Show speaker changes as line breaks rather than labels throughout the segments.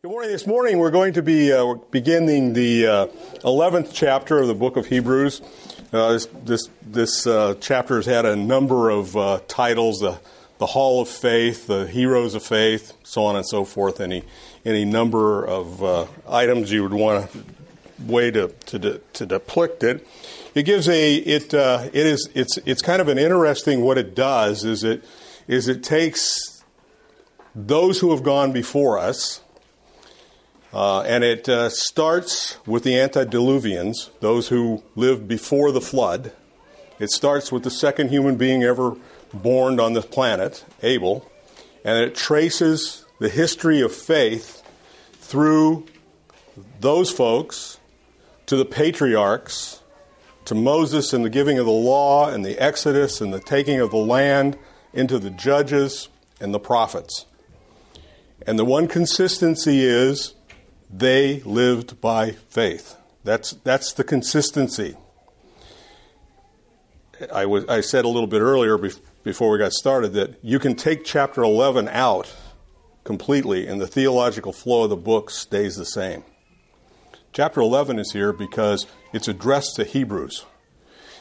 Good morning. This morning we're going to be uh, beginning the uh, 11th chapter of the book of Hebrews. Uh, this this, this uh, chapter has had a number of uh, titles: the the Hall of Faith, the Heroes of Faith, so on and so forth. Any any number of uh, items you would want a way to to, to depict it. It gives a it it is it's it's kind of an interesting what it does is it is it takes those who have gone before us uh, and it uh, starts with the antediluvians, those who lived before the flood. It starts with the second human being ever born on the planet, Abel, and it traces the history of faith through those folks to the patriarchs, to Moses and the giving of the law and the Exodus and the taking of the land, into the judges and the prophets. And the one consistency is they lived by faith. That's, that's the consistency. I, was, I said a little bit earlier before we got started that you can take chapter 11 out completely and the theological flow of the book stays the same. Chapter 11 is here because it's addressed to Hebrews.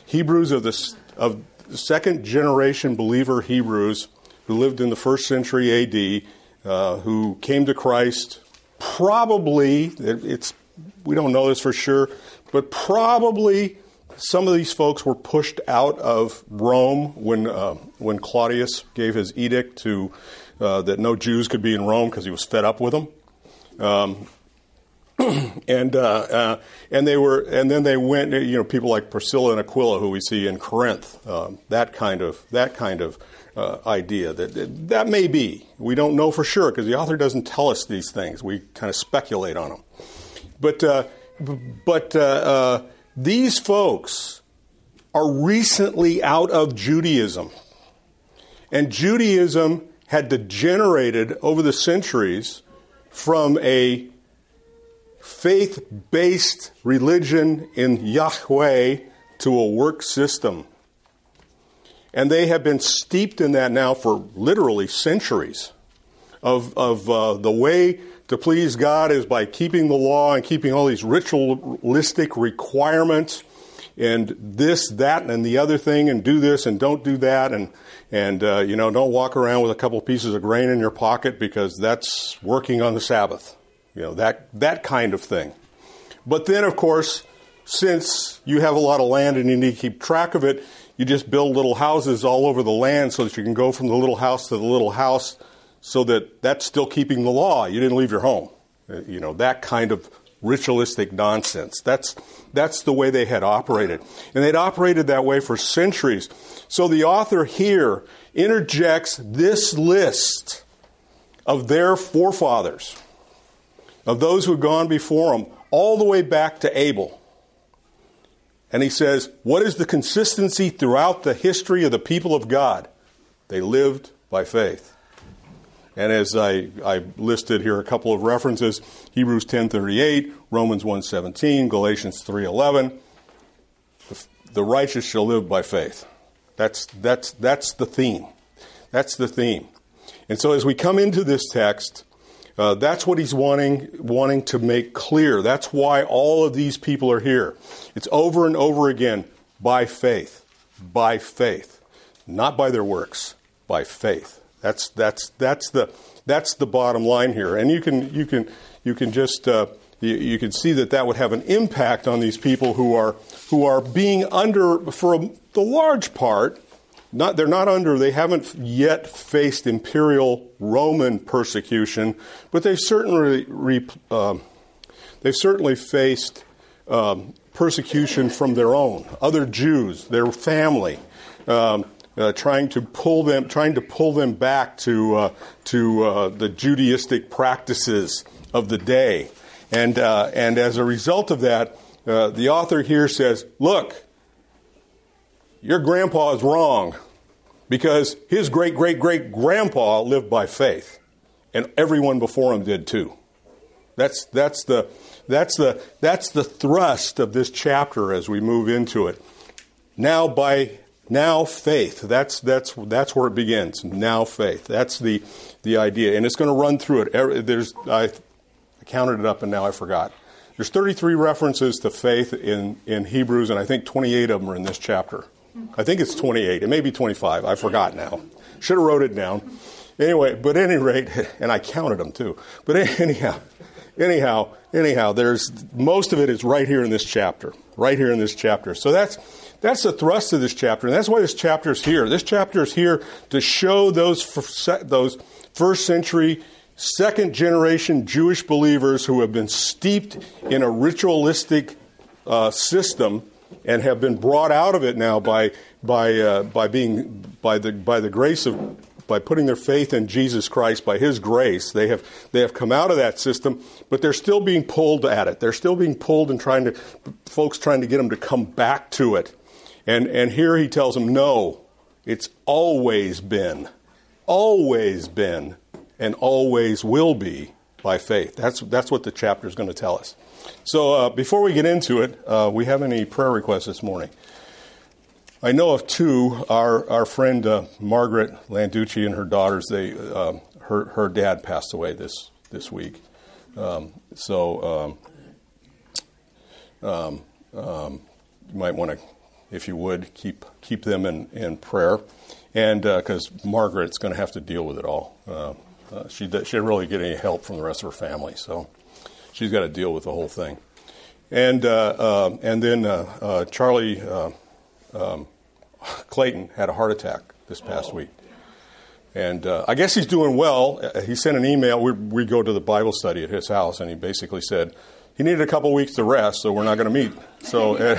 Hebrews of the, of the second generation believer Hebrews who lived in the first century AD, uh, who came to Christ probably it's we don't know this for sure, but probably some of these folks were pushed out of Rome when uh, when Claudius gave his edict to uh, that no Jews could be in Rome because he was fed up with them. Um, and uh, uh, and they were and then they went you know people like Priscilla and Aquila who we see in Corinth um, that kind of that kind of uh, idea. That, that may be. We don't know for sure because the author doesn't tell us these things. We kind of speculate on them. But, uh, but uh, uh, these folks are recently out of Judaism. And Judaism had degenerated over the centuries from a faith based religion in Yahweh to a work system. And they have been steeped in that now for literally centuries of, of uh, the way to please God is by keeping the law and keeping all these ritualistic requirements and this, that, and the other thing, and do this and don't do that, and and uh, you know don't walk around with a couple pieces of grain in your pocket because that's working on the Sabbath, you know that that kind of thing. But then, of course, since you have a lot of land and you need to keep track of it, you just build little houses all over the land so that you can go from the little house to the little house so that that's still keeping the law. You didn't leave your home. Uh, you know, that kind of ritualistic nonsense. That's, that's the way they had operated. And they'd operated that way for centuries. So the author here interjects this list of their forefathers, of those who had gone before him, all the way back to Abel. And he says, What is the consistency throughout the history of the people of God? They lived by faith. And as I, I listed here a couple of references, Hebrews 10.38, Romans 1.17, Galatians 3.11, the, the righteous shall live by faith. That's, that's, that's the theme. That's the theme. And so as we come into this text, uh, that's what he's wanting, wanting to make clear. That's why all of these people are here. It's over and over again by faith, by faith, not by their works, by faith. That's, that's, that's, the, that's the bottom line here. And you can, you can, you can just uh, you, you, can see that that would have an impact on these people who are, who are being under, for the large part, not, they're not under, they haven't yet faced imperial Roman persecution, but they've certainly, re, um, they've certainly faced um, persecution from their own, other Jews, their family, um, uh, trying to pull them, trying to pull them back to uh, to uh, the Judaistic practices of the day, and uh, and as a result of that, uh, the author here says, "Look, your grandpa is wrong because his great great great grandpa lived by faith, and everyone before him did too. That's, that's, the, that's, the, that's the thrust of this chapter as we move into it. Now, by now faith that's that's that's where it begins now faith that's the the idea and it's going to run through it there's i counted it up and now I forgot. There's 33 references to faith in, in Hebrews, and I think 28 of them are in this chapter. I think it's 28. It may be 25. I forgot now. Should have wrote it down. Anyway, but any rate, and I counted them too. But anyhow, anyhow, anyhow, there's most of it is right here in this chapter. Right here in this chapter. So that's that's the thrust of this chapter, and that's why this chapter is here. This chapter is here to show those those first century second generation Jewish believers who have been steeped in a ritualistic uh, system and have been brought out of it now by by uh, by being by the by the grace of by putting their faith in Jesus Christ by His grace. They have they have come out of that system, but they're still being pulled at it. They're still being pulled and trying to folks trying to get them to come back to it. And and here he tells them, no, it's always been, always been and always will be by faith. That's, that's what the chapter is going to tell us. So uh, before we get into it, uh, we have any prayer requests this morning? I know of two. Our, our friend uh, Margaret Landucci and her daughters, they, um, her, her dad passed away this, this week. Um, so um, um, um you might want to, if you would, keep, keep them in, in prayer. And because uh, Margaret's going to have to deal with it all. Uh, uh, she, she didn't really get any help from the rest of her family, so she's got to deal with the whole thing. And, uh, uh, and then uh, uh, Charlie um, Clayton had a heart attack this past week. And I guess he's doing well. He sent an email. We, we go to the Bible study at his house, and he basically said he needed a couple weeks to rest, so we're not going to meet. So,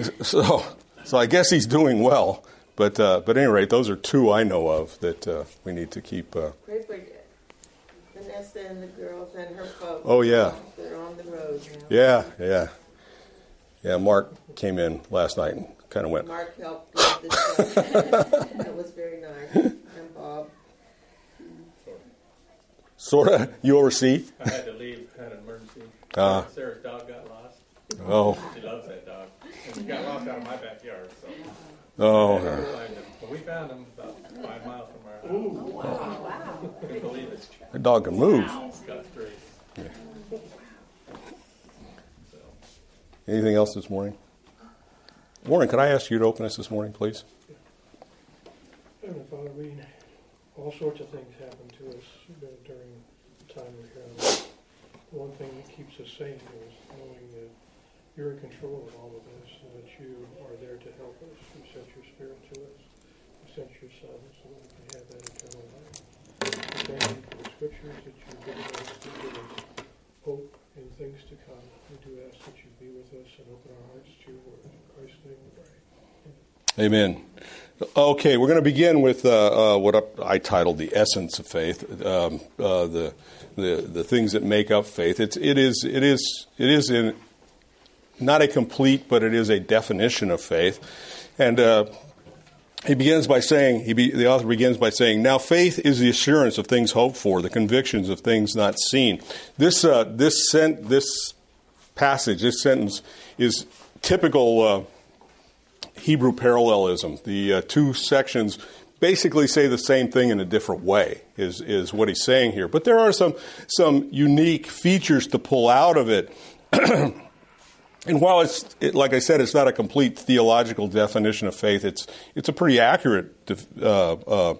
so, so I guess he's doing well. But uh, but at any rate, those are two I know of that uh, we need to keep. Uh,
Vanessa and the girls and her folks.
Oh yeah,
they're on the road now.
Yeah, yeah, yeah. Mark came in last night and kind of went.
Mark helped this that was very nice. And Bob.
Sort of. You oversee?
I had to leave. Had an emergency. Uh, Sarah's dog got lost.
Oh.
She loves that dog. And she got lost out of my backyard. So.
Oh.
we found him about five miles from our house. Ooh, wow. wow. Couldn't believe it.
The dog can move.
Yeah.
Anything else this morning? Warren, could I ask you to open us this morning, please?
Heavenly Father, we, all sorts of things happen to us during the time we're here. One thing that keeps us safe is knowing that you're in control of all of this and that you are there to help us. You sent your spirit to us. You sent your son so that we can have that eternal life. For the scriptures that you've given us to give us hope in things to come. We do ask that you be with us and open our hearts to your word. In Christ's name we pray.
Amen. Okay, we're going to begin with uh, uh, what I titled the essence of faith, um, uh, the, the the things that make up faith. It's it is it is it is in not a complete, but it is a definition of faith. And uh, he begins by saying, he be, the author begins by saying, now faith is the assurance of things hoped for, the convictions of things not seen. This, uh, this, sent, this passage, this sentence, is typical uh, Hebrew parallelism. The uh, two sections basically say the same thing in a different way, is, is what he's saying here. But there are some, some unique features to pull out of it. And while it's, it, like I said, it's not a complete theological definition of faith, it's, it's a pretty accurate uh, uh,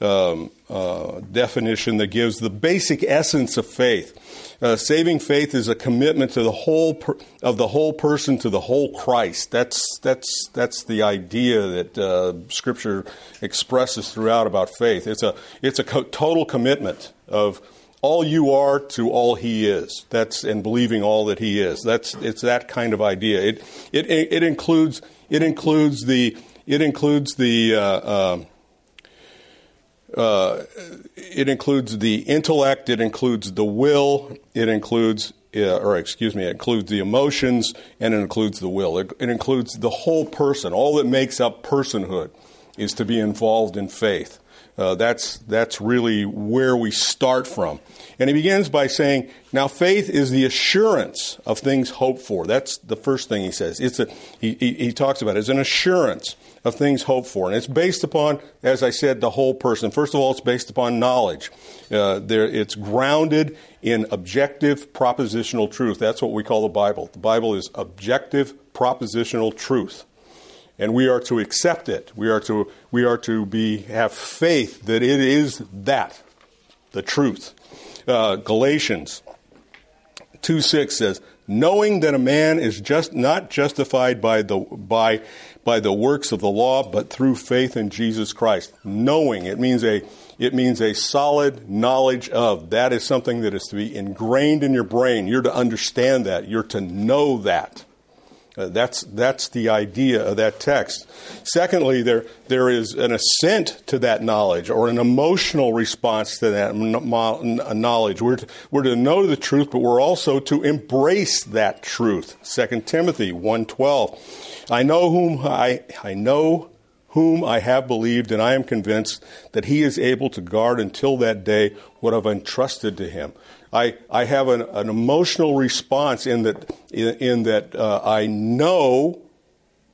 um, uh, definition that gives the basic essence of faith. Uh, saving faith is a commitment to the whole per, of the whole person to the whole Christ. That's that's that's the idea that uh, Scripture expresses throughout about faith. It's a it's a co- total commitment of all you are to all he is. That's and believing all that he is. That's it's that kind of idea. It it it includes it includes the it includes the uh, uh, uh, it includes the intellect. It includes the will. It includes uh, or excuse me, it includes the emotions and it includes the will. It, it includes the whole person. All that makes up personhood is to be involved in faith. Uh, that's, that's really where we start from. And he begins by saying, Now faith is the assurance of things hoped for. That's the first thing he says. It's a, he, he, he talks about it as an assurance of things hoped for. And it's based upon, as I said, the whole person. First of all, it's based upon knowledge. Uh, there, it's grounded in objective propositional truth. That's what we call the Bible. The Bible is objective propositional truth and we are to accept it. We are to we are to be have faith that it is that the truth. Uh, Galatians two six says, knowing that a man is just not justified by the by by the works of the law, but through faith in Jesus Christ. Knowing it means a it means a solid knowledge of. That is something that is to be ingrained in your brain. You're to understand that. You're to know that. Uh, that's, that's the idea of that text. Secondly, there, there is an assent to that knowledge or an emotional response to that knowledge. We're to, we're to know the truth, but we're also to embrace that truth. 2 Timothy 1.12 I know whom I, I know whom I have believed, and I am convinced that he is able to guard until that day what I've entrusted to him. I, I have an, an emotional response in that, in, in that uh, I know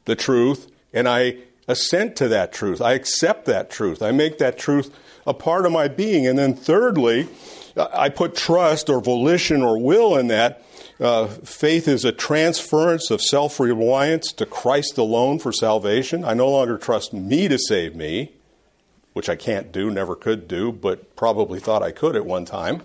the truth and I assent to that truth. I accept that truth. I make that truth a part of my being. And then, thirdly, I put trust or volition or will in that. Uh, faith is a transference of self reliance to Christ alone for salvation. I no longer trust me to save me, which I can't do, never could do, but probably thought I could at one time.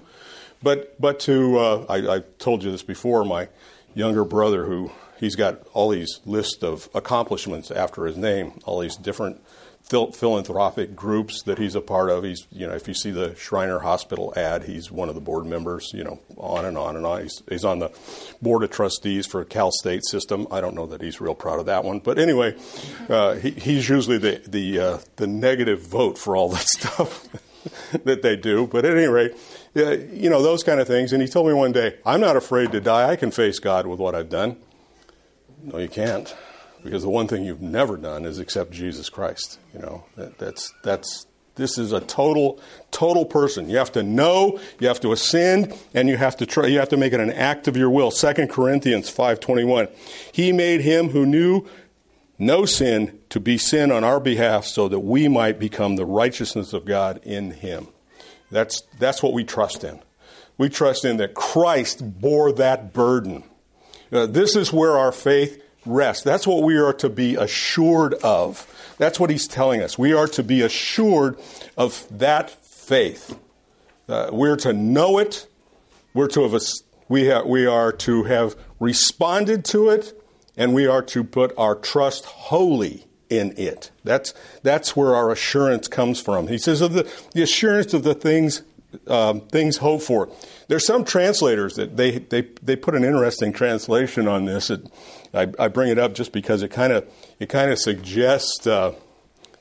But but to uh, I, I, told you this before. My younger brother, who he's got all these lists of accomplishments after his name, all these different phil- philanthropic groups that he's a part of. He's you know if you see the Shriner Hospital ad, he's one of the board members. You know on and on and on. He's he's on the board of trustees for Cal State System. I don't know that he's real proud of that one, but anyway, uh, he, he's usually the the uh, the negative vote for all that stuff that they do. But at any rate you know, those kind of things. And he told me one day, I'm not afraid to die. I can face God with what I've done. No, you can't. Because the one thing you've never done is accept Jesus Christ. You know, that, that's, that's, this is a total, total person. You have to know, you have to ascend, and you have to try, you have to make it an act of your will. 2 Corinthians 5.21. He made him who knew no sin to be sin on our behalf so that we might become the righteousness of God in him. That's, that's what we trust in. We trust in that Christ bore that burden. Uh, this is where our faith rests. That's what we are to be assured of. That's what he's telling us. We are to be assured of that faith. Uh, we're to know it. We're to have, we, have, we are to have responded to it, and we are to put our trust wholly in it. That's, that's where our assurance comes from. He says of the, the assurance of the things, um, things hoped for. There's some translators that they, they, they put an interesting translation on this. It, I, I, bring it up just because it kind of it kind of suggests uh,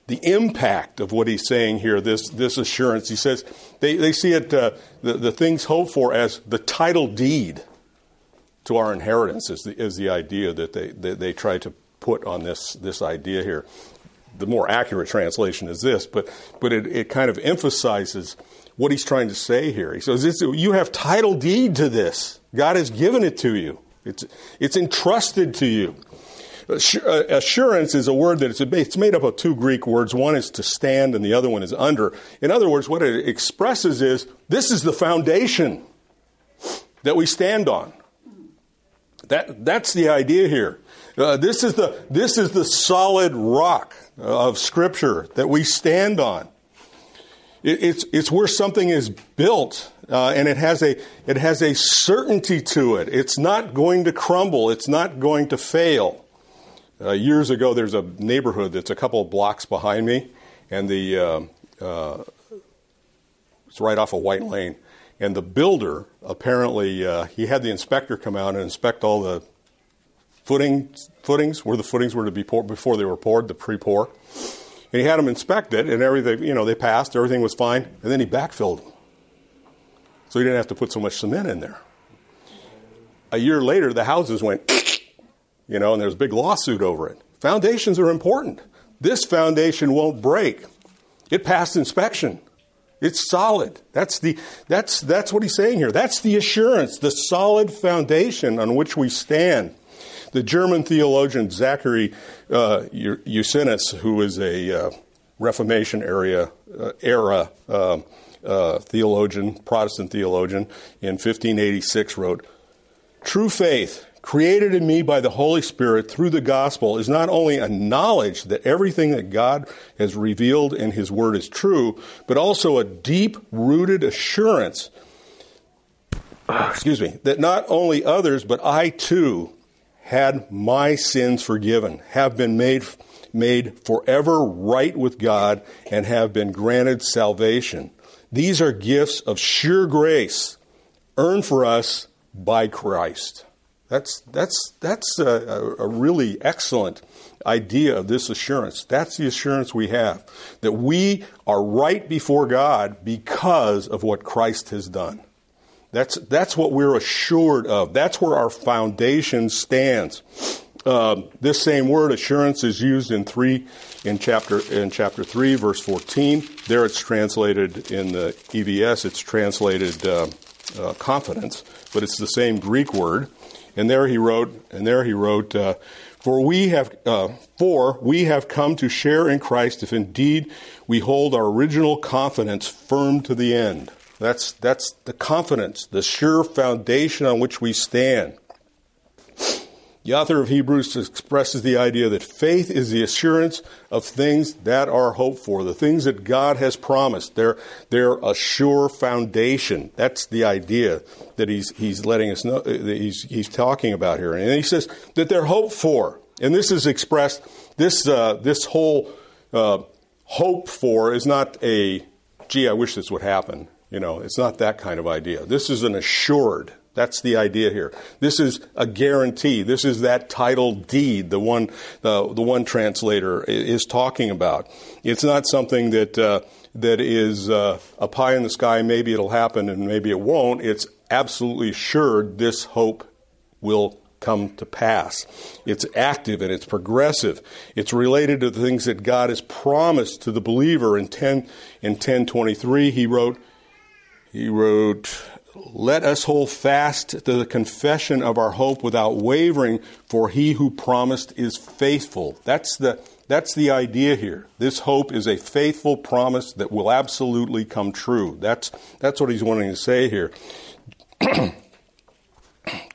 the impact of what he's saying here. This this assurance. He says they, they see it uh, the, the things hoped for as the title deed to our inheritance is the, is the idea that they, they, they try to put on this, this idea here. The more accurate translation is this, but, but it, it kind of emphasizes what he's trying to say here. He says, You have title deed to this. God has given it to you, it's, it's entrusted to you. Uh, assurance is a word that it's made up of two Greek words. One is to stand, and the other one is under. In other words, what it expresses is this is the foundation that we stand on. That, that's the idea here. Uh, this, is the, this is the solid rock of Scripture that we stand on. It, it's, it's where something is built, uh, and it has, a, it has a certainty to it. It's not going to crumble, it's not going to fail. Uh, years ago, there's a neighborhood that's a couple of blocks behind me, and the, uh, uh, it's right off of White Lane. And the builder apparently he had the inspector come out and inspect all the footing, footings, where the footings were to be poured before they were poured, the pre-pour. And he had them inspected, and everything, you know, they passed, everything was fine, and then he backfilled them. So he didn't have to put so much cement in there. A year later, the houses went, you know, and there's a big lawsuit over it. Foundations are important. This foundation won't break. It passed inspection. It's solid. That's the that's that's what he's saying here. That's the assurance, the solid foundation on which we stand. The German theologian Zachary uh, Ursinus, who was a uh, Reformation area uh, era uh, uh, theologian, Protestant theologian, in 1586, wrote, "True faith." Created in me by the Holy Spirit through the gospel is not only a knowledge that everything that God has revealed in His Word is true, but also a deep rooted assurance, excuse me, that not only others, but I too had my sins forgiven, have been made, made forever right with God, and have been granted salvation. These are gifts of sure grace earned for us by Christ. That's, that's, that's a, a, really excellent idea of this assurance. That's the assurance we have that we are right before God because of what Christ has done. That's, that's what we're assured of. That's where our foundation stands. Uh, this same word assurance is used in three in chapter in chapter three, verse fourteen. There, it's translated in the EVS. It's translated uh, uh, confidence, but it's the same Greek word. And there he wrote. And there he wrote. Uh, for we have, uh, for we have come to share in Christ if indeed we hold our original confidence firm to the end. That's, that's the confidence, the sure foundation on which we stand. The author of Hebrews expresses the idea that faith is the assurance of things that are hoped for, the things that God has promised. They're, they're a sure foundation. That's the idea that he's, he's letting us know, that he's, he's talking about here. And he says that they're hoped for. And this is expressed, this, uh, this whole uh, hope for is not a, gee, I wish this would happen. You know, it's not that kind of idea. This is an assured. That's the idea here. This is a guarantee. This is that title deed, the one, uh, the one translator is talking about. It's not something that, uh, that is uh, a pie in the sky, maybe it'll happen and maybe it won't. It's absolutely assured this hope will come to pass. It's active and it's progressive. It's related to the things that God has promised to the believer. In 10, in 1023, he wrote, he wrote, Let us hold fast to the confession of our hope without wavering, for he who promised is faithful. That's the, that's the idea here. This hope is a faithful promise that will absolutely come true. That's, that's what he's wanting to say here.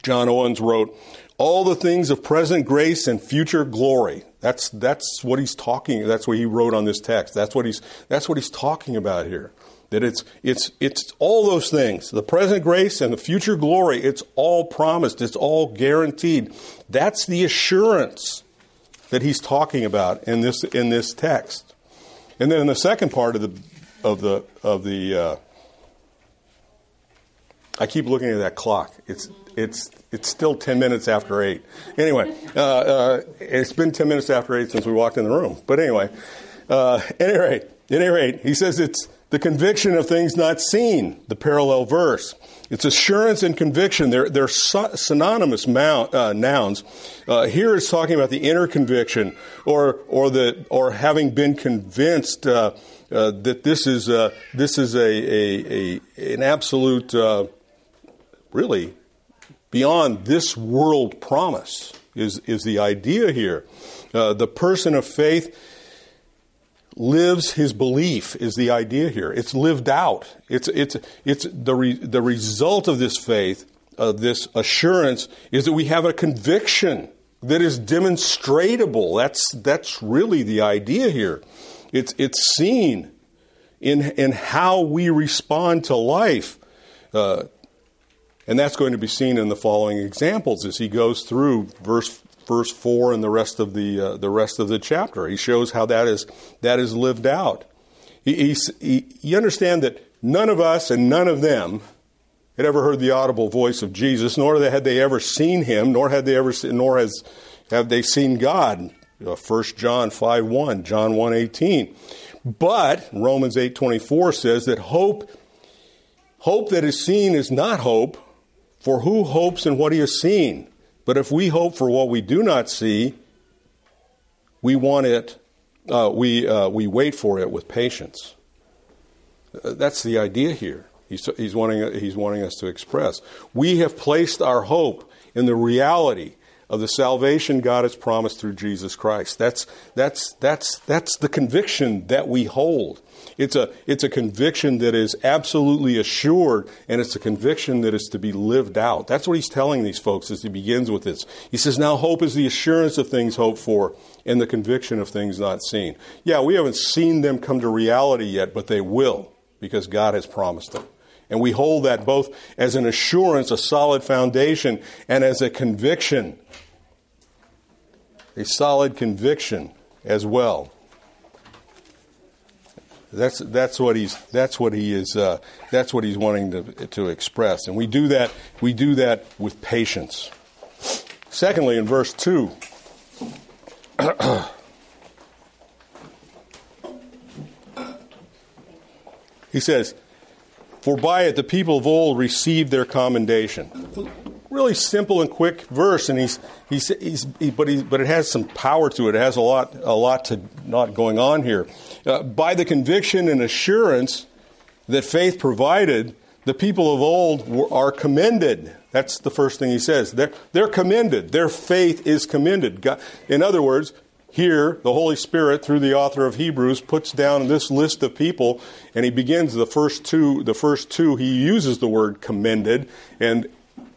John Owens wrote, All the things of present grace and future glory. That's, that's what he's talking, that's what he wrote on this text. That's what he's, that's what he's talking about here. That it's, it's, it's all those things the present grace and the future glory, it's all promised, it's all guaranteed. That's the assurance that he's talking about in this, in this text. And then in the second part of the, of the, of the uh, I keep looking at that clock. It's, it's, it's still 10 minutes after 8. Anyway, uh, uh, it's been 10 minutes after 8 since we walked in the room. But anyway, uh, at any rate, at any rate, he says it's the conviction of things not seen, the parallel verse. It's assurance and conviction. They're, they're synonymous mount, uh, nouns. Uh, here it's talking about the inner conviction or, or, the, or having been convinced uh, uh that this is, uh, this is a, a, a an absolute, uh, really, beyond this world promise is, is the idea here. the person of faith lives his belief is the idea here. It's lived out. It's, it's, it's the, re, the result of this faith, of this assurance, is that we have a conviction that is demonstratable. That's, that's really the idea here. It's, it's seen in, in how we respond to life. Uh, and that's going to be seen in the following examples as he goes through verse verse four and the rest of the uh, the rest of the chapter. He shows how that is that is lived out. He, he, you understand that none of us and none of them had ever heard the audible voice of Jesus, nor had they ever seen him, nor had they ever nor has have they seen God. Uh, First John five one, John one eighteen. But Romans eight twenty four says that hope hope that is seen is not hope, for who hopes in what he has seen? But if we hope for what we do not see, we want it uh, we, uh, we wait for it with patience. Uh, that's the idea here. He's, he's, wanting, he's wanting us to express. We have placed our hope in the reality of the salvation God has promised through Jesus Christ. That's, that's, that's, that's the conviction that we hold. It's a, it's a conviction that is absolutely assured, and it's a conviction that is to be lived out. That's what he's telling these folks as he begins with this. He says, Now hope is the assurance of things hoped for and the conviction of things not seen. Yeah, we haven't seen them come to reality yet, but they will because God has promised them. And we hold that both as an assurance, a solid foundation, and as a conviction, a solid conviction as well. That's that's what he's that's what he is uh, that's what he's wanting to to express, and we do that we do that with patience. Secondly, in verse two. he says, For by it the people of old received their commendation really simple and quick verse, and he's, he's, he's he, but, he, but it has some power to it. It has a lot, a lot to not going on here. Uh, by the conviction and assurance that faith provided, the people of old were, are commended. That's the first thing he says. They're, they're commended. Their faith is commended. God, in other words, here, the Holy Spirit, through the author of Hebrews, puts down this list of people, and he begins the first two. The first two, he uses the word commended, and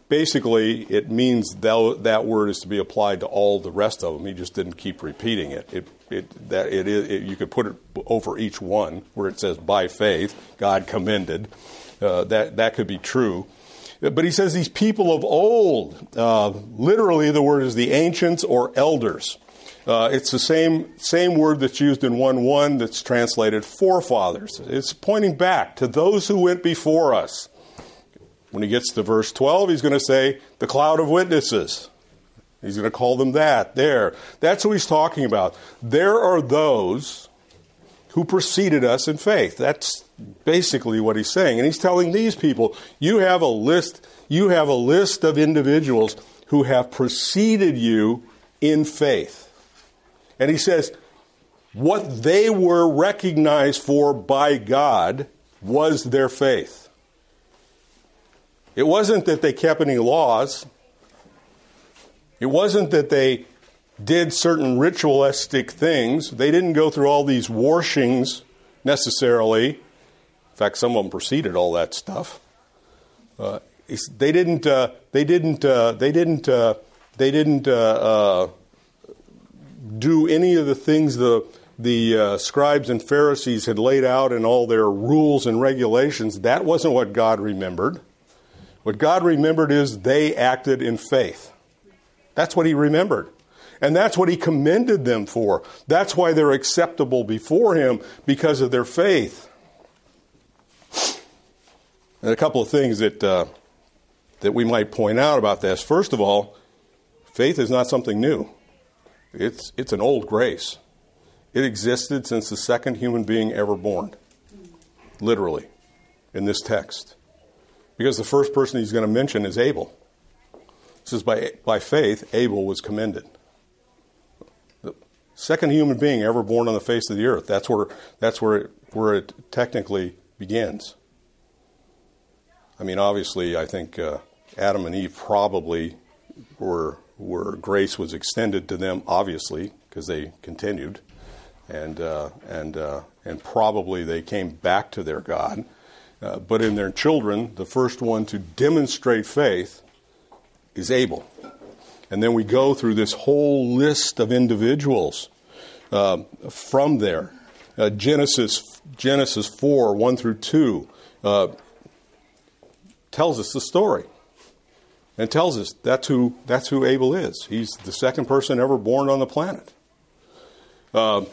basically it means that, that word is to be applied to all the rest of them. He just didn't keep repeating it. It, it that it you could put it over each one where it says by faith God commended. Uh, that that could be true. But he says these people of old. Uh, literally, the word is the ancients or elders. Uh, it's the same same word that's used in one one that's translated forefathers. It's pointing back to those who went before us. When he gets to verse 12, he's going to say, the cloud of witnesses. He's going to call them that there. That's who he's talking about. There are those who preceded us in faith. That's basically what he's saying. And he's telling these people, you have a list, you have a list of individuals who have preceded you in faith. And he says, what they were recognized for by God was their faith. It wasn't that they kept any laws. It wasn't that they did certain ritualistic things. They didn't go through all these washings necessarily. In fact, some of them preceded all that stuff. Uh, they didn't. Uh, they didn't. Uh, they didn't. Uh, they didn't uh, uh, do any of the things the the scribes and Pharisees had laid out in all their rules and regulations. That wasn't what God remembered. What God remembered is they acted in faith. That's what He remembered. And that's what He commended them for. That's why they're acceptable before Him because of their faith. And a couple of things that, uh, that we might point out about this. First of all, faith is not something new, it's, it's an old grace. It existed since the second human being ever born, literally, in this text. Because the first person he's going to mention is Abel. It says, by, by faith, Abel was commended. The second human being ever born on the face of the earth. That's where, that's where, it, where it technically begins. I mean, obviously, I think uh, Adam and Eve probably were, were grace was extended to them, obviously, because they continued. And, uh, and, uh, and probably they came back to their God uh, but in their children, the first one to demonstrate faith is Abel. And then we go through this whole list of individuals uh, from there. Uh, Genesis, Genesis 4, 1 through 2, uh, tells us the story and tells us that's who, that's who Abel is. He's the second person ever born on the planet. Uh,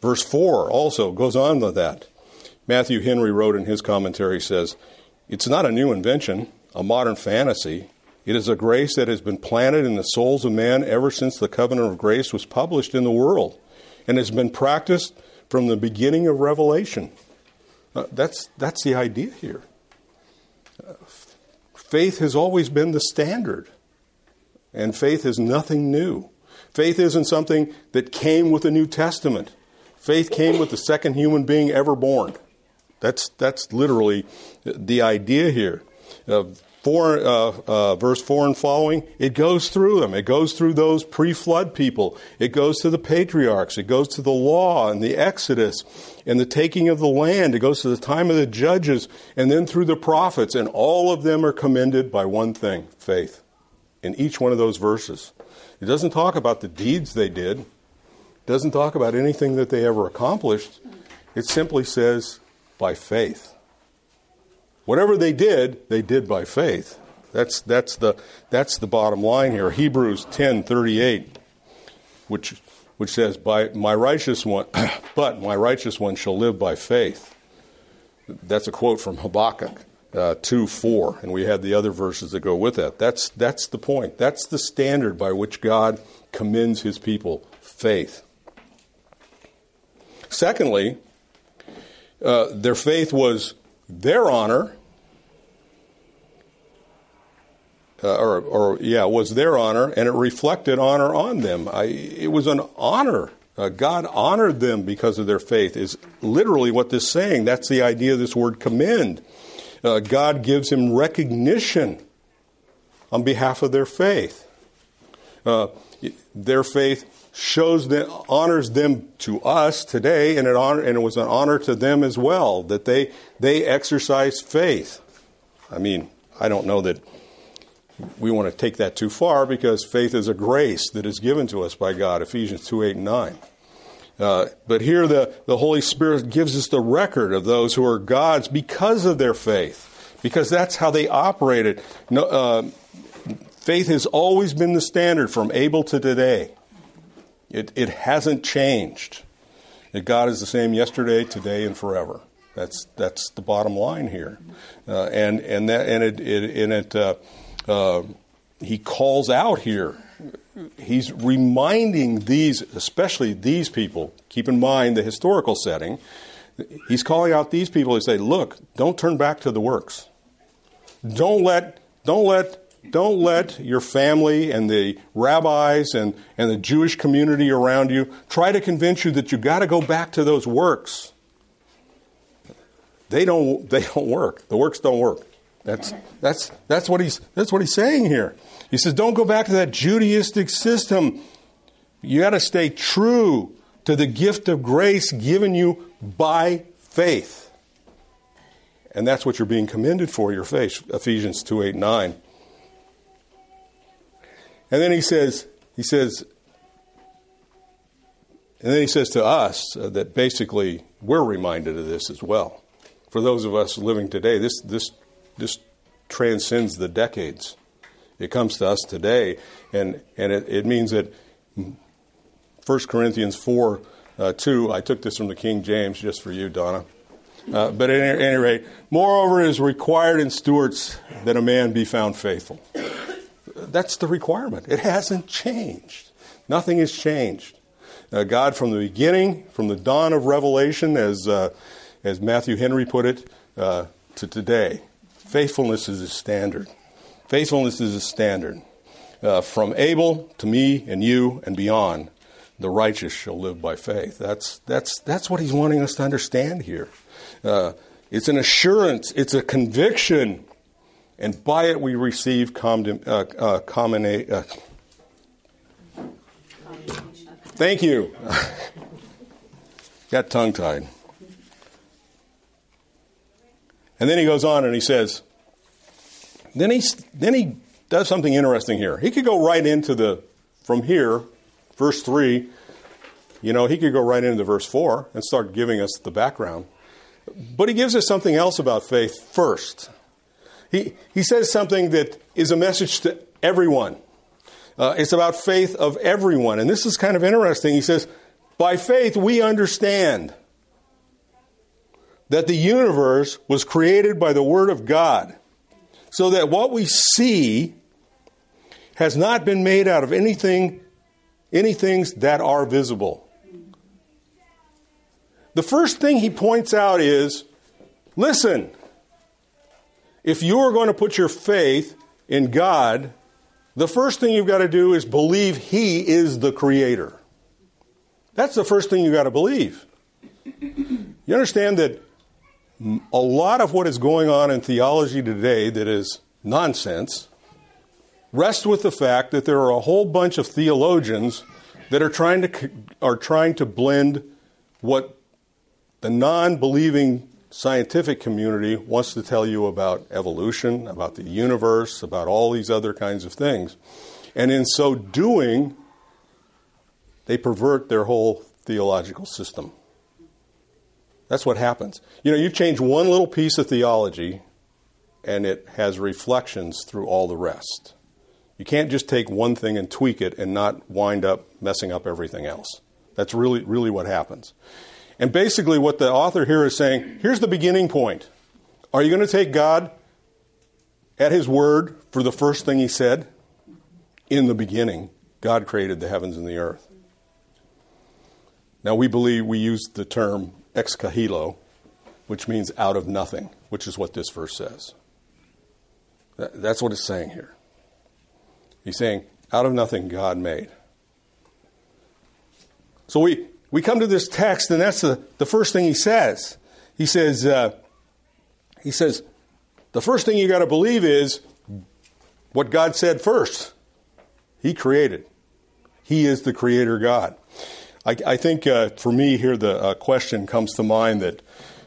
verse 4 also goes on with that. Matthew Henry wrote in his commentary says, It's not a new invention, a modern fantasy. It is a grace that has been planted in the souls of man ever since the covenant of grace was published in the world and has been practiced from the beginning of Revelation. Uh, that's, that's the idea here. Uh, faith has always been the standard, and faith is nothing new. Faith isn't something that came with the New Testament. Faith came with the second human being ever born. That's, that's literally the idea here. Uh, four, uh, uh, verse 4 and following, it goes through them. It goes through those pre flood people. It goes to the patriarchs. It goes to the law and the Exodus and the taking of the land. It goes to the time of the judges and then through the prophets. And all of them are commended by one thing faith in each one of those verses. It doesn't talk about the deeds they did, it doesn't talk about anything that they ever accomplished. It simply says, by faith. Whatever they did, they did by faith. That's, that's, the, that's the bottom line here. Hebrews 10 38, which, which says, by my righteous one, but my righteous one shall live by faith. That's a quote from Habakkuk uh, 2 4, and we had the other verses that go with that. That's, that's the point. That's the standard by which God commends his people faith. Secondly, uh, their faith was their honor, uh, or, or, yeah, was their honor, and it reflected honor on them. I, it was an honor. Uh, God honored them because of their faith, is literally what this is saying. That's the idea of this word commend. Uh, God gives him recognition on behalf of their faith. Uh, their faith shows them, honors them to us today, and it, honor, and it was an honor to them as well that they they exercise faith. I mean, I don't know that we want to take that too far because faith is a grace that is given to us by God. Ephesians two eight and nine. Uh, but here the, the Holy Spirit gives us the record of those who are God's because of their faith, because that's how they operated. No, uh, faith has always been the standard from Abel to today. It, it hasn't changed. God is the same yesterday, today, and forever. That's that's the bottom line here, uh, and and that and it, it and it uh, uh, he calls out here. He's reminding these, especially these people. Keep in mind the historical setting. He's calling out these people to say, "Look, don't turn back to the works. Don't let don't let don't let your family and the rabbis and, and the Jewish community around you try to convince you that you've got to go back to those works. They don't, they don't work. The works don't work. That's, that's, that's, what he's, that's what he's saying here. He says, don't go back to that Judaistic system. You got to stay true to the gift of grace given you by faith. And that's what you're being commended for, your faith. Ephesians 2 8 9. And then he says, he says, and then he says to us uh, that basically we're reminded of this as well. For those of us living today, this, this, this transcends the decades. It comes to us today, and, and it, it means that 1 Corinthians 4 uh, 2, I took this from the King James just for you, Donna. Uh, but at any rate, moreover, it is required in stewards that a man be found faithful that's the requirement. It hasn't changed. Nothing has changed. Uh, God, from the beginning, from the dawn of revelation, as, uh, as Matthew Henry put it, uh, to today, faithfulness is a standard. Faithfulness is a standard. Uh, from Abel to me and you and beyond, the righteous shall live by faith. That's, that's, that's what he's wanting us to understand here. Uh, it's an assurance, it's a conviction and by it we receive condemn, uh, uh, common, uh, thank you. Got tongue tied. And then he goes on and he says, then he, then he does something interesting here. He could go right into the, from here, verse 3, you know, he could go right into verse 4 and start giving us the background. But he gives us something else about faith first. He, he says something that is a message to everyone. Uh, it's about faith of everyone. And this is kind of interesting. He says, By faith, we understand that the universe was created by the Word of God, so that what we see has not been made out of anything, any things that are visible. The first thing he points out is listen, if you are going to put your faith in God, the first thing you've got to do is believe He is the Creator. That's the first thing you've got to believe. You understand that a lot of what is going on in theology today that is nonsense rests with the fact that there are a whole bunch of theologians that are trying to are trying to blend what the non-believing scientific community wants to tell you about evolution, about the universe, about all these other kinds of things. And in so doing, they pervert their whole theological system. That's what happens. You know, you change one little piece of theology, and it has reflections through all the rest. You can't just take one thing and tweak it and not wind up messing up everything else. That's really, really what happens. And basically, what the author here is saying here's the beginning point. Are you going to take God at His word for the first thing He said? In the beginning, God created the heavens and the earth. Now, we believe we use the term ex nihilo, which means out of nothing, which is what this verse says. That's what it's saying here. He's saying, out of nothing, God made. So we, we come to this text, and that's the, the first thing he says. He says, uh, he says, the first thing you got to believe is what God said first. He created. He is the creator God. I, I think uh, for me here, the uh, question comes to mind that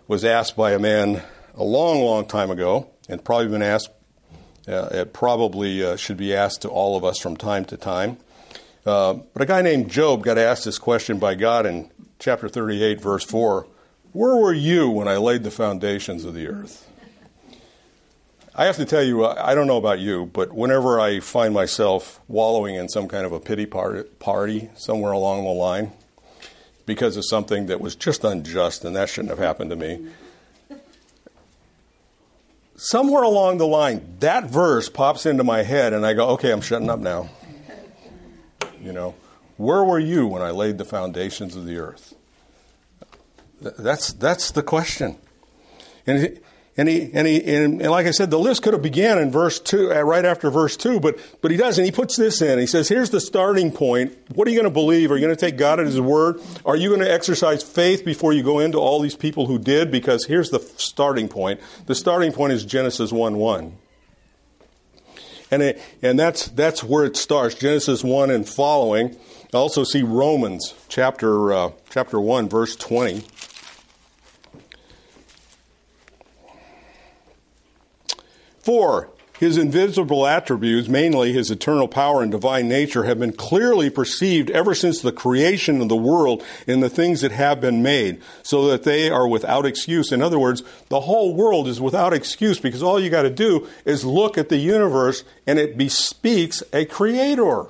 was asked by a man a long, long time ago, and probably been asked. Uh, it probably uh, should be asked to all of us from time to time. Uh, but a guy named Job got asked this question by God in chapter 38, verse 4 Where were you when I laid the foundations of the earth? I have to tell you, I don't know about you, but whenever I find myself wallowing in some kind of a pity party somewhere along the line, because of something that was just unjust and that shouldn't have happened to me. Somewhere along the line, that verse pops into my head, and I go, okay, I'm shutting up now. You know, where were you when I laid the foundations of the earth? That's, that's the question. And and he, and he, and, and, like I said, the list could have began in verse two, uh, right after verse two, but, but he doesn't. He puts this in. He says, here's the starting point. What are you going to believe? Are you going to take God at his word? Are you going to exercise faith before you go into all these people who did? Because here's the starting point. The starting point is Genesis 1 1. And, it, and that's, that's where it starts, Genesis 1 and following. I also see Romans chapter, uh, chapter 1, verse 20. For his invisible attributes, mainly his eternal power and divine nature, have been clearly perceived ever since the creation of the world in the things that have been made, so that they are without excuse. In other words, the whole world is without excuse because all you got to do is look at the universe and it bespeaks a creator.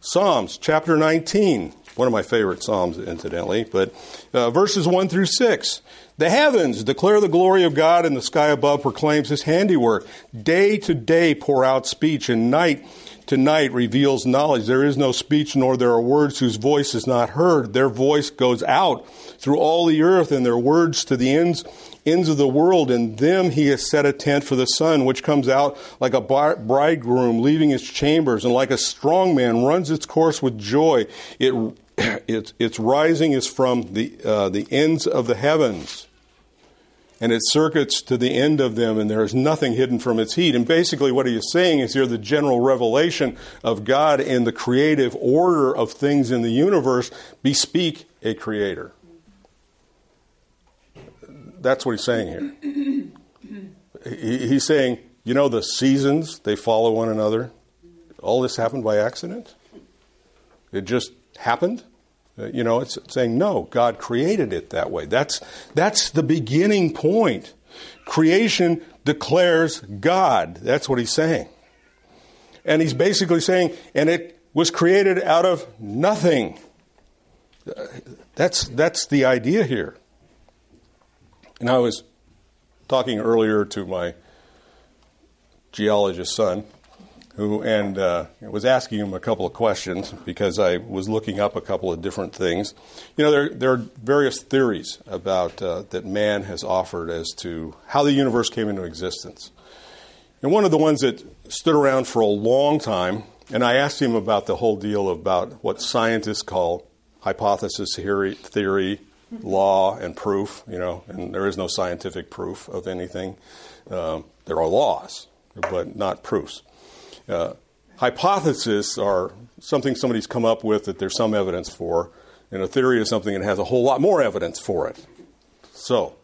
Psalms chapter 19, one of my favorite Psalms, incidentally, but uh, verses 1 through 6. The heavens declare the glory of God, and the sky above proclaims his handiwork. Day to day pour out speech, and night to night reveals knowledge. There is no speech, nor there are words whose voice is not heard. Their voice goes out through all the earth, and their words to the ends ends of the world. In them he has set a tent for the sun, which comes out like a bridegroom leaving his chambers, and like a strong man runs its course with joy. It, its, its rising is from the, uh, the ends of the heavens and it circuits to the end of them, and there is nothing hidden from its heat. And basically, what he is saying is here the general revelation of God in the creative order of things in the universe bespeak a creator. That's what he's saying here. He's saying, you know, the seasons, they follow one another. All this happened by accident. It just happened. Uh, you know, it's saying, no, God created it that way. That's, that's the beginning point. Creation declares God. That's what he's saying. And he's basically saying, and it was created out of nothing. Uh, that's, that's the idea here. And I was talking earlier to my geologist son, who and uh, was asking him a couple of questions because I was looking up a couple of different things. You know, there there are various theories about uh, that man has offered as to how the universe came into existence. And one of the ones that stood around for a long time, and I asked him about the whole deal about what scientists call hypothesis theory, law and proof, you know, and there is no scientific proof of anything. Um, there are laws, but not proofs. Uh, hypotheses are something somebody's come up with that there's some evidence for, and a theory is something that has a whole lot more evidence for it. So,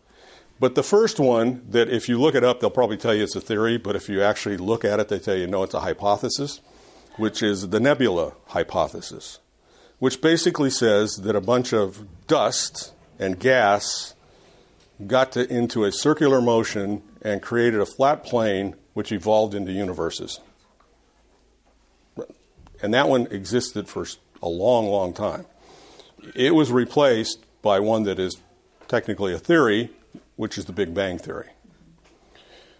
but the first one, that if you look it up, they'll probably tell you it's a theory, but if you actually look at it, they tell you no, it's a hypothesis, which is the nebula hypothesis, which basically says that a bunch of dust and gas got to, into a circular motion and created a flat plane which evolved into universes. And that one existed for a long, long time. It was replaced by one that is technically a theory, which is the Big Bang Theory.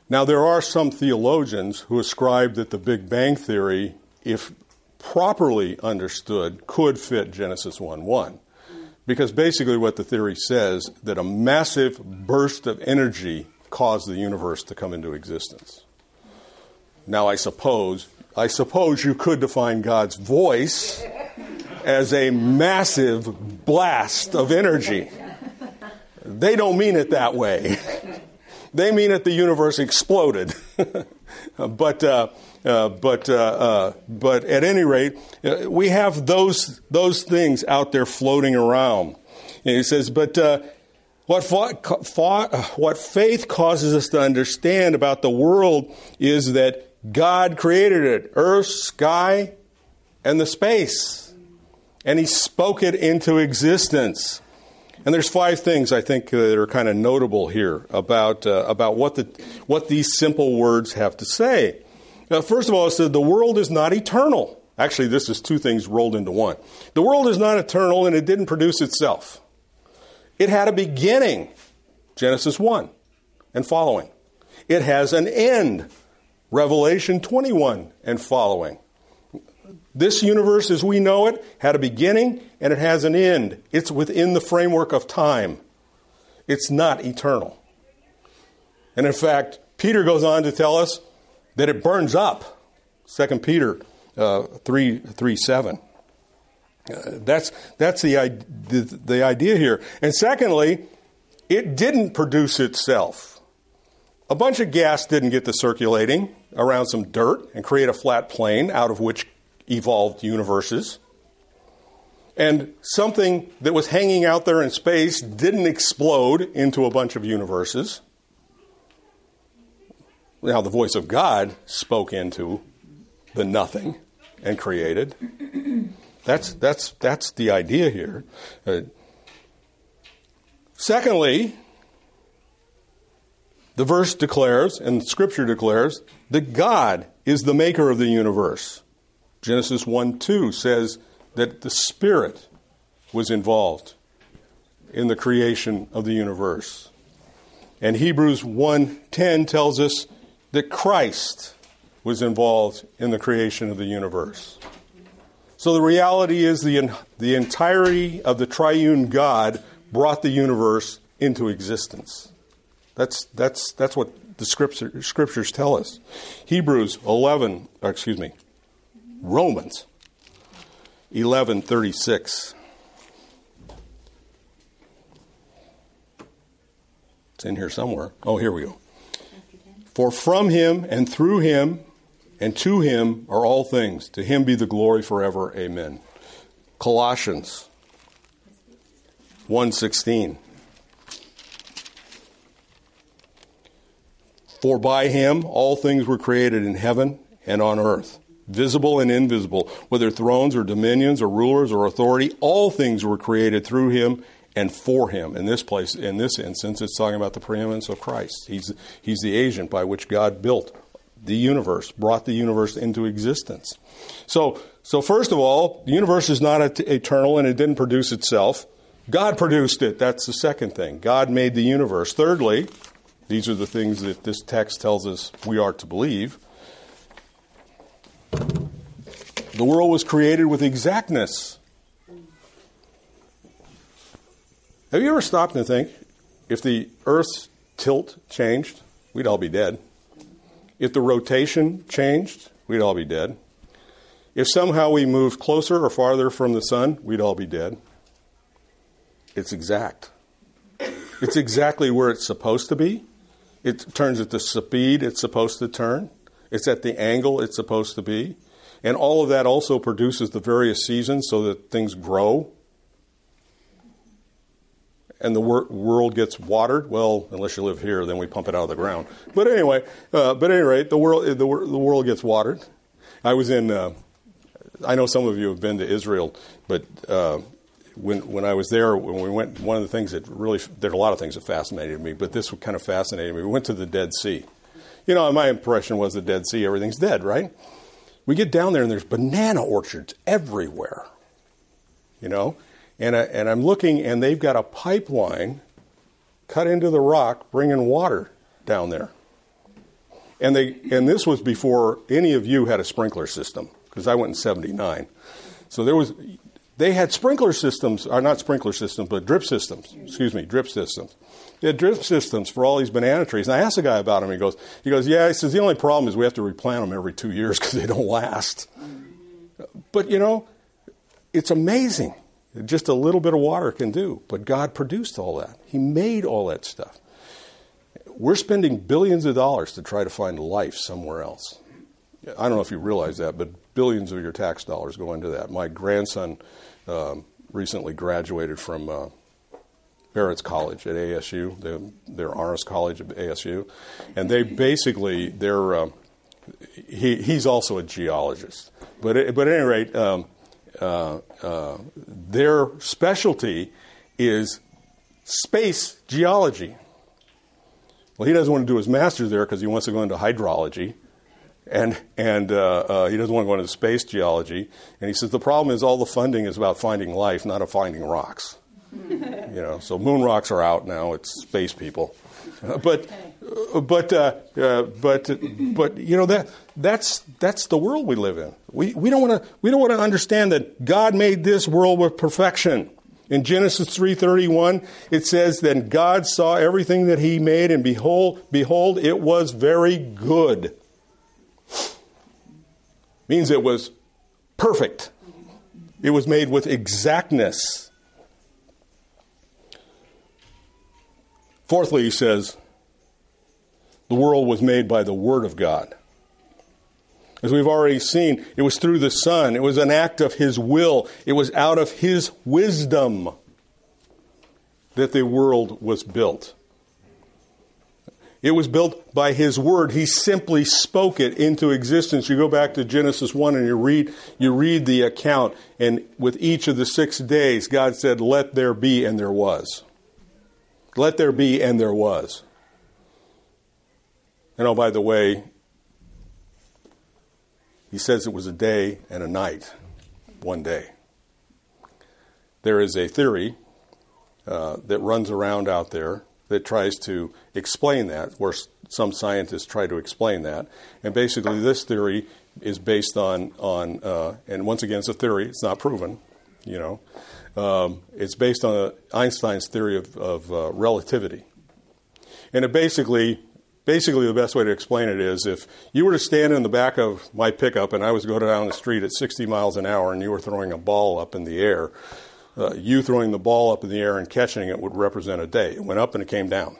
Now, there are some theologians who ascribe that the Big Bang Theory, if properly understood, could fit Genesis 1 1. Because basically, what the theory says that a massive burst of energy caused the universe to come into existence. Now, I suppose, I suppose you could define God's voice as a massive blast of energy. They don't mean it that way. they mean it the universe exploded. but uh, uh, but uh, uh, but at any rate, uh, we have those those things out there floating around. And he says, but uh, what what faith causes us to understand about the world is that God created it, earth, sky, and the space, and He spoke it into existence. And there's five things I think that are kind of notable here about uh, about what the what these simple words have to say. Now, first of all, it said the world is not eternal. Actually, this is two things rolled into one. The world is not eternal and it didn't produce itself. It had a beginning, Genesis 1 and following. It has an end, Revelation 21 and following. This universe as we know it had a beginning and it has an end. It's within the framework of time. It's not eternal. And in fact, Peter goes on to tell us that it burns up. 2 Peter uh, 3, 3 7. Uh, that's that's the, the, the idea here. And secondly, it didn't produce itself. A bunch of gas didn't get to circulating around some dirt and create a flat plane out of which evolved universes. And something that was hanging out there in space didn't explode into a bunch of universes. Now, the voice of God spoke into the nothing and created. That's, that's, that's the idea here. Uh, secondly, the verse declares, and Scripture declares, that God is the maker of the universe. Genesis 1 2 says that the Spirit was involved in the creation of the universe. And Hebrews 1:10 tells us that Christ was involved in the creation of the universe. So the reality is the, the entirety of the triune God brought the universe into existence. That's, that's, that's what the scripture, scriptures tell us. Hebrews 11, uh, excuse me, Romans 11:36. It's in here somewhere. Oh, here we go. For from him and through him and to him are all things. To him be the glory forever. Amen. Colossians 1:16 For by him all things were created in heaven and on earth, visible and invisible, whether thrones or dominions or rulers or authority, all things were created through him and for him. In this place, in this instance, it's talking about the preeminence of Christ. He's, he's the agent by which God built the universe, brought the universe into existence. So, so first of all, the universe is not eternal and it didn't produce itself. God produced it. That's the second thing. God made the universe. Thirdly, these are the things that this text tells us we are to believe. The world was created with exactness. Have you ever stopped to think if the Earth's tilt changed, we'd all be dead? If the rotation changed, we'd all be dead. If somehow we moved closer or farther from the sun, we'd all be dead. It's exact. It's exactly where it's supposed to be. It turns at the speed it's supposed to turn. It's at the angle it's supposed to be. And all of that also produces the various seasons so that things grow. And the wor- world gets watered. Well, unless you live here, then we pump it out of the ground. But anyway, uh, but at any rate, the world, the, the world gets watered. I was in, uh, I know some of you have been to Israel, but uh, when, when I was there, when we went, one of the things that really, there are a lot of things that fascinated me, but this kind of fascinated me. We went to the Dead Sea. You know, my impression was the Dead Sea, everything's dead, right? We get down there and there's banana orchards everywhere, you know? And, I, and I'm looking and they've got a pipeline cut into the rock bringing water down there. And, they, and this was before any of you had a sprinkler system, because I went in 79. So there was, they had sprinkler systems, or not sprinkler systems, but drip systems. Excuse me, drip systems. They had drip systems for all these banana trees. And I asked the guy about them. He goes, he goes, yeah. He says the only problem is we have to replant them every two years because they don't last. But you know, it's amazing. Just a little bit of water can do. But God produced all that. He made all that stuff. We're spending billions of dollars to try to find life somewhere else. I don't know if you realize that, but billions of your tax dollars go into that. My grandson um, recently graduated from uh, Barrett's College at ASU, the, their honors college at ASU, and they basically they're uh, he, he's also a geologist, but but at any rate, um, uh, uh, their specialty is space geology. Well, he doesn't want to do his master's there because he wants to go into hydrology and and uh, uh, he doesn't want to go into space geology. And he says the problem is all the funding is about finding life, not of finding rocks. you know, so moon rocks are out now. It's space people, uh, but but uh, uh, but but you know that that's that's the world we live in. We we don't want to we don't want to understand that God made this world with perfection. In Genesis 3:31, it says, "Then God saw everything that He made, and behold, behold, it was very good." Means it was perfect. It was made with exactness. Fourthly, he says, the world was made by the Word of God. As we've already seen, it was through the Son. It was an act of His will. It was out of His wisdom that the world was built. It was built by His Word. He simply spoke it into existence. You go back to Genesis 1 and you read, you read the account, and with each of the six days, God said, Let there be, and there was. Let there be, and there was. And oh, by the way, He says it was a day and a night, one day. There is a theory uh, that runs around out there that tries to explain that, where some scientists try to explain that. And basically, this theory is based on, on uh, and once again, it's a theory, it's not proven, you know. Um, it's based on uh, Einstein's theory of, of uh, relativity. And it basically, basically, the best way to explain it is if you were to stand in the back of my pickup and I was going down the street at 60 miles an hour and you were throwing a ball up in the air, uh, you throwing the ball up in the air and catching it would represent a day. It went up and it came down.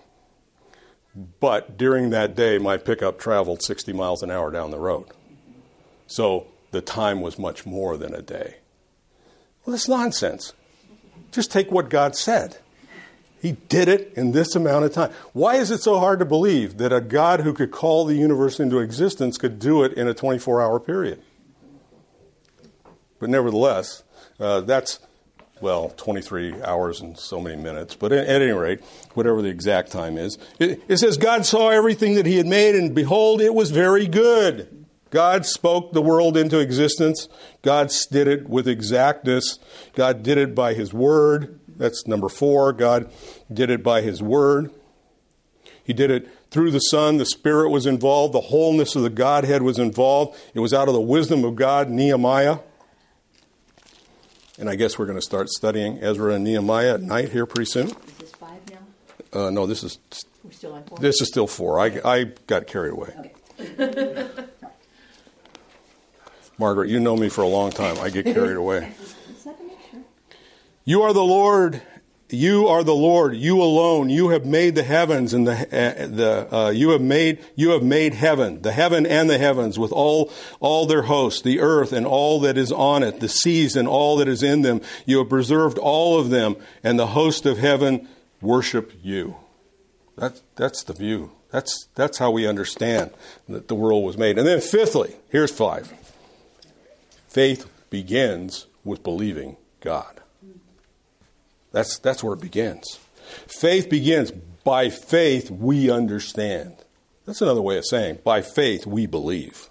But during that day, my pickup traveled 60 miles an hour down the road. So the time was much more than a day. Well, that's nonsense. Just take what God said. He did it in this amount of time. Why is it so hard to believe that a God who could call the universe into existence could do it in a 24 hour period? But nevertheless, uh, that's well, 23 hours and so many minutes, but at, any rate, whatever the exact time is, it, says God saw everything that He had made, and behold, it was very good. God spoke the world into existence. God did it with exactness. God did it by His Word. That's number four. God did it by His Word. He did it through the Son. The Spirit was involved. The wholeness of the Godhead was involved. It was out of the wisdom of God, Nehemiah. And I guess we're going to start studying Ezra and Nehemiah at night here pretty soon.
Is this five now?
Uh, no, this is
We're still on four?
this is still four. I, I got carried away.
Okay.
Margaret, you know me for a long time. I get carried away.
Just had to make.
You are the Lord, you are the Lord, you alone. You have made the heavens and the uh, the uh, you have made you have made heaven, the heaven and the heavens with all all their hosts, the earth and all that is on it, the seas and all that is in them. You have preserved all of them, and the host of heaven worship you. That's that's the view. That's that's how we understand that the world was made. And then fifthly, here's five. Faith begins with believing God. That's, that's where it begins. Faith begins by faith we understand. That's another way of saying by faith we believe.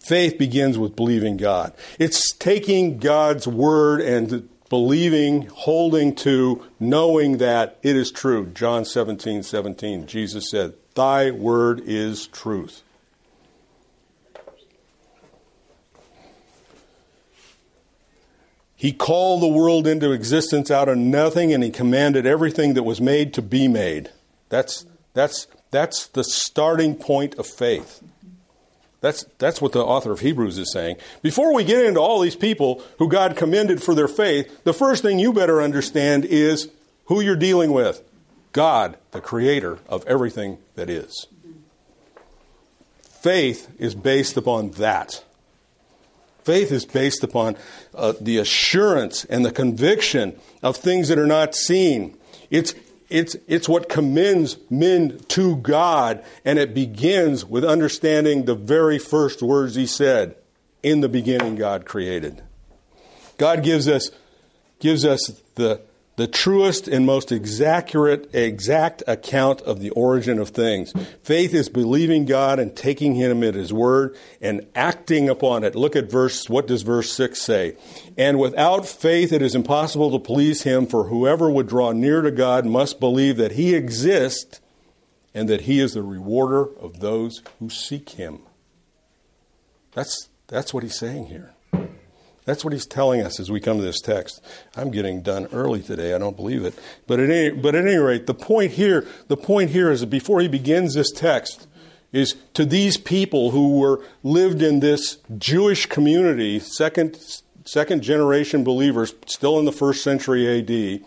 Faith begins with believing God. It's taking God's word and believing, holding to, knowing that it is true. John 17, 17, Jesus said, Thy word is truth. He called the world into existence out of nothing and he commanded everything that was made to be made. That's, that's, that's the starting point of faith. That's, that's what the author of Hebrews is saying. Before we get into all these people who God commended for their faith, the first thing you better understand is who you're dealing with God, the creator of everything that is. Faith is based upon that. Faith is based upon uh, the assurance and the conviction of things that are not seen. It's, it's, it's what commends men to God, and it begins with understanding the very first words he said In the beginning, God created. God gives us, gives us the the truest and most exact, exact account of the origin of things. Faith is believing God and taking Him at His word and acting upon it. Look at verse, what does verse 6 say? And without faith it is impossible to please Him, for whoever would draw near to God must believe that He exists and that He is the rewarder of those who seek Him. That's, that's what He's saying here. That's what he's telling us as we come to this text. I'm getting done early today. I don't believe it. But at any, but at any rate, the point here, the point here is that before he begins this text, is to these people who were lived in this Jewish community, second second generation believers, still in the first century AD,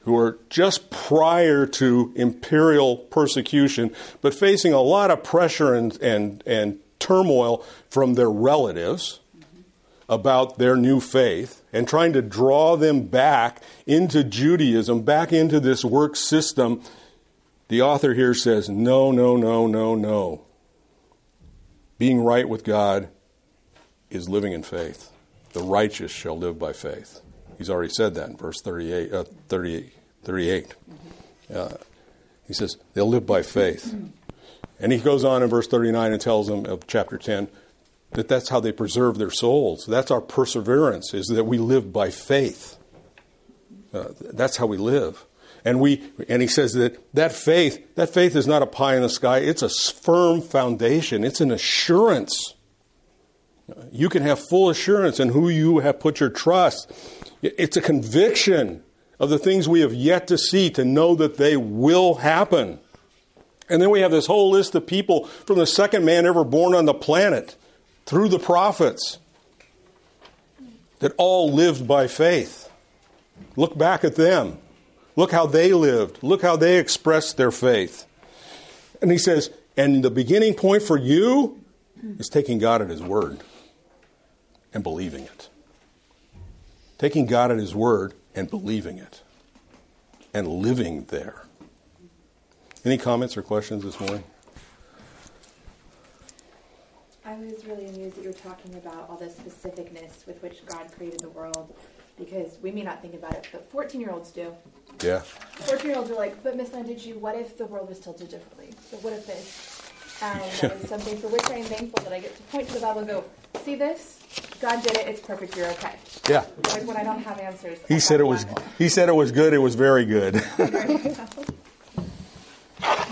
who are just prior to imperial persecution, but facing a lot of pressure and and, and turmoil from their relatives about their new faith and trying to draw them back into Judaism, back into this work system, the author here says, no, no, no, no, no. Being right with God is living in faith. The righteous shall live by faith. He's already said that in verse 38. Uh, 38, 38. Uh, he says, they'll live by faith. And he goes on in verse 39 and tells them of chapter 10 that that's how they preserve their souls. That's our perseverance, is that we live by faith. Uh, that's how we live. And we and he says that that faith, that faith is not a pie in the sky. It's a firm foundation. It's an assurance. You can have full assurance in who you have put your trust. It's a conviction of the things we have yet to see to know that they will happen. And then we have this whole list of people from the second man ever born on the planet through the prophets that all lived by faith. Look back at them. Look how they lived. Look how they expressed their faith. And he says, and the beginning point for you is taking God at His word and believing it. Taking God at His word and believing it and living there. Any comments or questions this morning?
I was really amused that you were talking about all the specificness with which God created the world because we may not think about it, but 14 year olds do.
Yeah.
14 year olds are like, but Miss you? what if the world was tilted differently? But what if this? And that is something for which I am thankful that I get to point to the Bible and go, see this? God did it, it's perfect, you're okay.
Yeah.
Like when I don't have answers.
He said it was he said it was good, it was very good.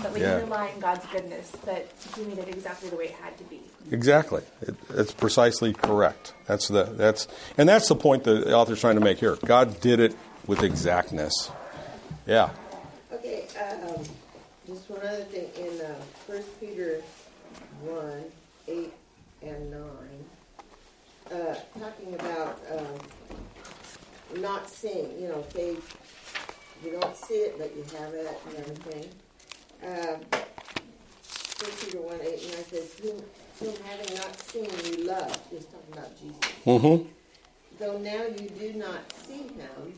But we yeah. can rely on God's goodness that He made it exactly the way it had to be.
Exactly. It, it's precisely correct. That's the that's and that's the point the author's trying to make here. God did it with exactness. Yeah.
Okay. Um, just one other thing in uh, First Peter one eight and nine, uh, talking about um, not seeing. You know, faith. You don't see it, but you have it, and everything. Uh, Peter 1 and says, whom, having not seen you love, he's talking about Jesus.
Mm-hmm.
Though now you do not see him,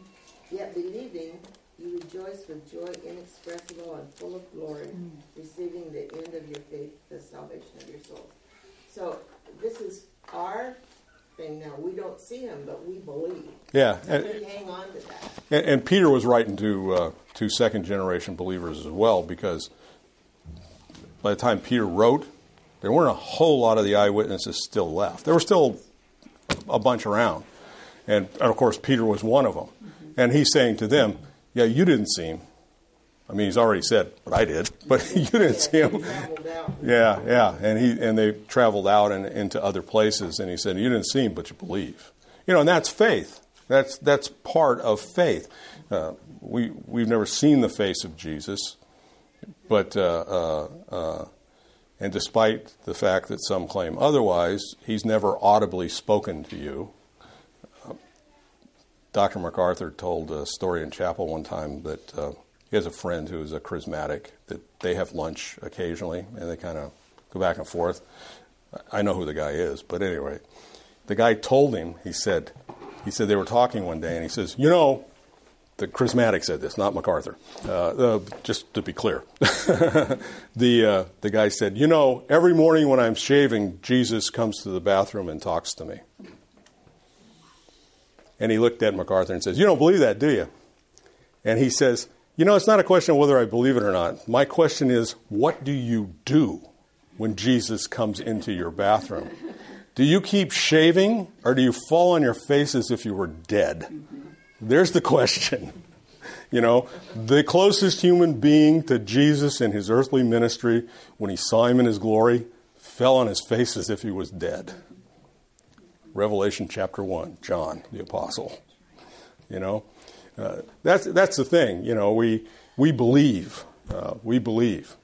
yet believing, you rejoice with joy inexpressible and full of glory, mm. receiving the end of your faith, the salvation of your soul. So this is our thing now. We don't see him, but we believe.
Yeah, and, we
hang on to that.
And, and Peter was writing to uh, to second generation believers as well because by the time Peter wrote, there weren't a whole lot of the eyewitnesses still left. There were still a bunch around, and, and of course Peter was one of them. And he's saying to them, "Yeah, you didn't see him. I mean, he's already said, but I did. But you didn't see him. Yeah, yeah, and he and they traveled out and into other places, and he said, "You didn't see him, but you believe." You know, and that's faith. That's that's part of faith. Uh, we we've never seen the face of Jesus, but uh, uh, uh, and despite the fact that some claim otherwise, he's never audibly spoken to you. Uh, Dr. MacArthur told a story in chapel one time that uh, he has a friend who's a charismatic that they have lunch occasionally and they kind of go back and forth. I know who the guy is, but anyway, the guy told him. He said, he said they were talking one day, and he says, you know, the charismatic said this, not MacArthur. Uh, uh, just to be clear, the uh, the guy said, you know, every morning when I'm shaving, Jesus comes to the bathroom and talks to me. And he looked at MacArthur and says, You don't believe that, do you? And he says, You know, it's not a question of whether I believe it or not. My question is, what do you do when Jesus comes into your bathroom? Do you keep shaving or do you fall on your face as if you were dead? There's the question. You know, the closest human being to Jesus in his earthly ministry, when he saw him in his glory, fell on his face as if he was dead. Revelation chapter 1, John the Apostle. You know, uh, that's, that's the thing. You know, we, we believe. Uh, we believe.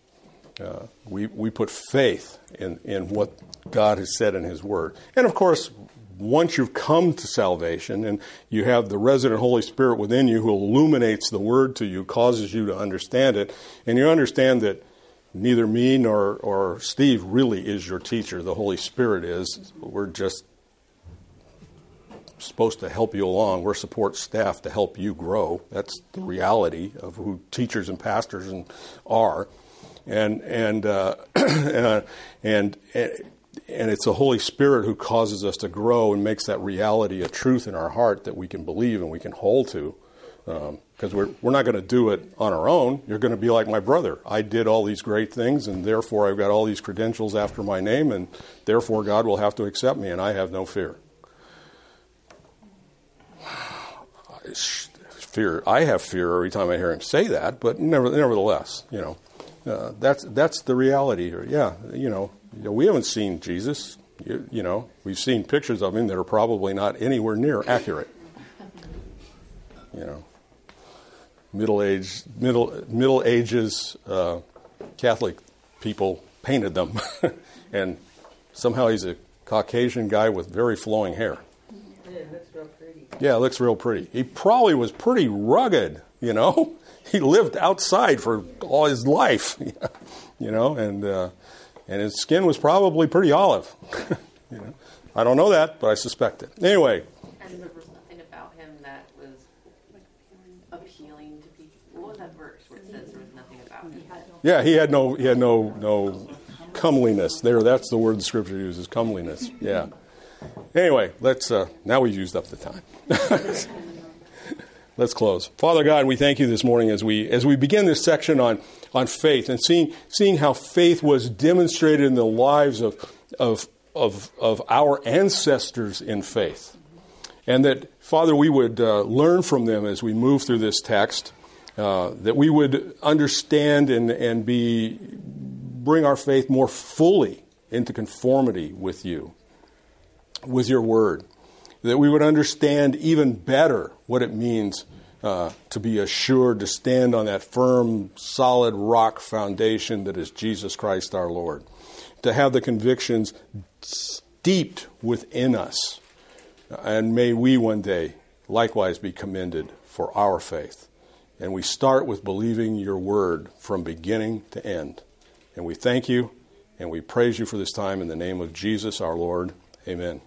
Uh, we, we put faith in, in what God has said in His Word. And of course, once you've come to salvation and you have the resident Holy Spirit within you who illuminates the Word to you, causes you to understand it, and you understand that neither me nor or Steve really is your teacher. The Holy Spirit is. We're just supposed to help you along. We're support staff to help you grow. That's the reality of who teachers and pastors and are, and and uh, and, and and it's the Holy Spirit who causes us to grow and makes that reality a truth in our heart that we can believe and we can hold to. Because um, we're, we're not going to do it on our own. You're going to be like my brother. I did all these great things, and therefore I've got all these credentials after my name, and therefore God will have to accept me, and I have no fear. fear. I have fear every time I hear him say that, but never, nevertheless, you know, uh, that's that's the reality here. Yeah, you know, you know, we haven't seen Jesus. You, you, know, we've seen pictures of him that are probably not anywhere near accurate. You know, middle age, middle middle ages uh, Catholic people painted them, and somehow he's a Caucasian guy with very flowing hair.
It looks real pretty.
Yeah, it looks real pretty. He probably was pretty rugged, you know. He lived outside for all his life, you know, and uh, and his skin was probably pretty olive. you know, I don't know that, but I suspect it. Anyway,
And there was nothing about him that was appealing to people. What was that verse where it says there was nothing about him?
yeah, he had no he had no no comeliness. There, that's the word the scripture uses, comeliness. Yeah. Anyway, let's uh, now we've used up the time. let's close. Father God, we thank you this morning as we as we begin this section on on faith and seeing seeing how faith was demonstrated in the lives of of of, of our ancestors in faith, and that Father, we would uh, learn from them as we move through this text. Uh, that we would understand and, and be bring our faith more fully into conformity with you, with your word. That we would understand even better what it means uh, to be assured, to stand on that firm, solid rock foundation that is Jesus Christ our Lord. To have the convictions steeped within us. And may we one day likewise be commended for our faith. And we start with believing your word from beginning to end. And we thank you and we praise you for this time in the name of Jesus our Lord. Amen.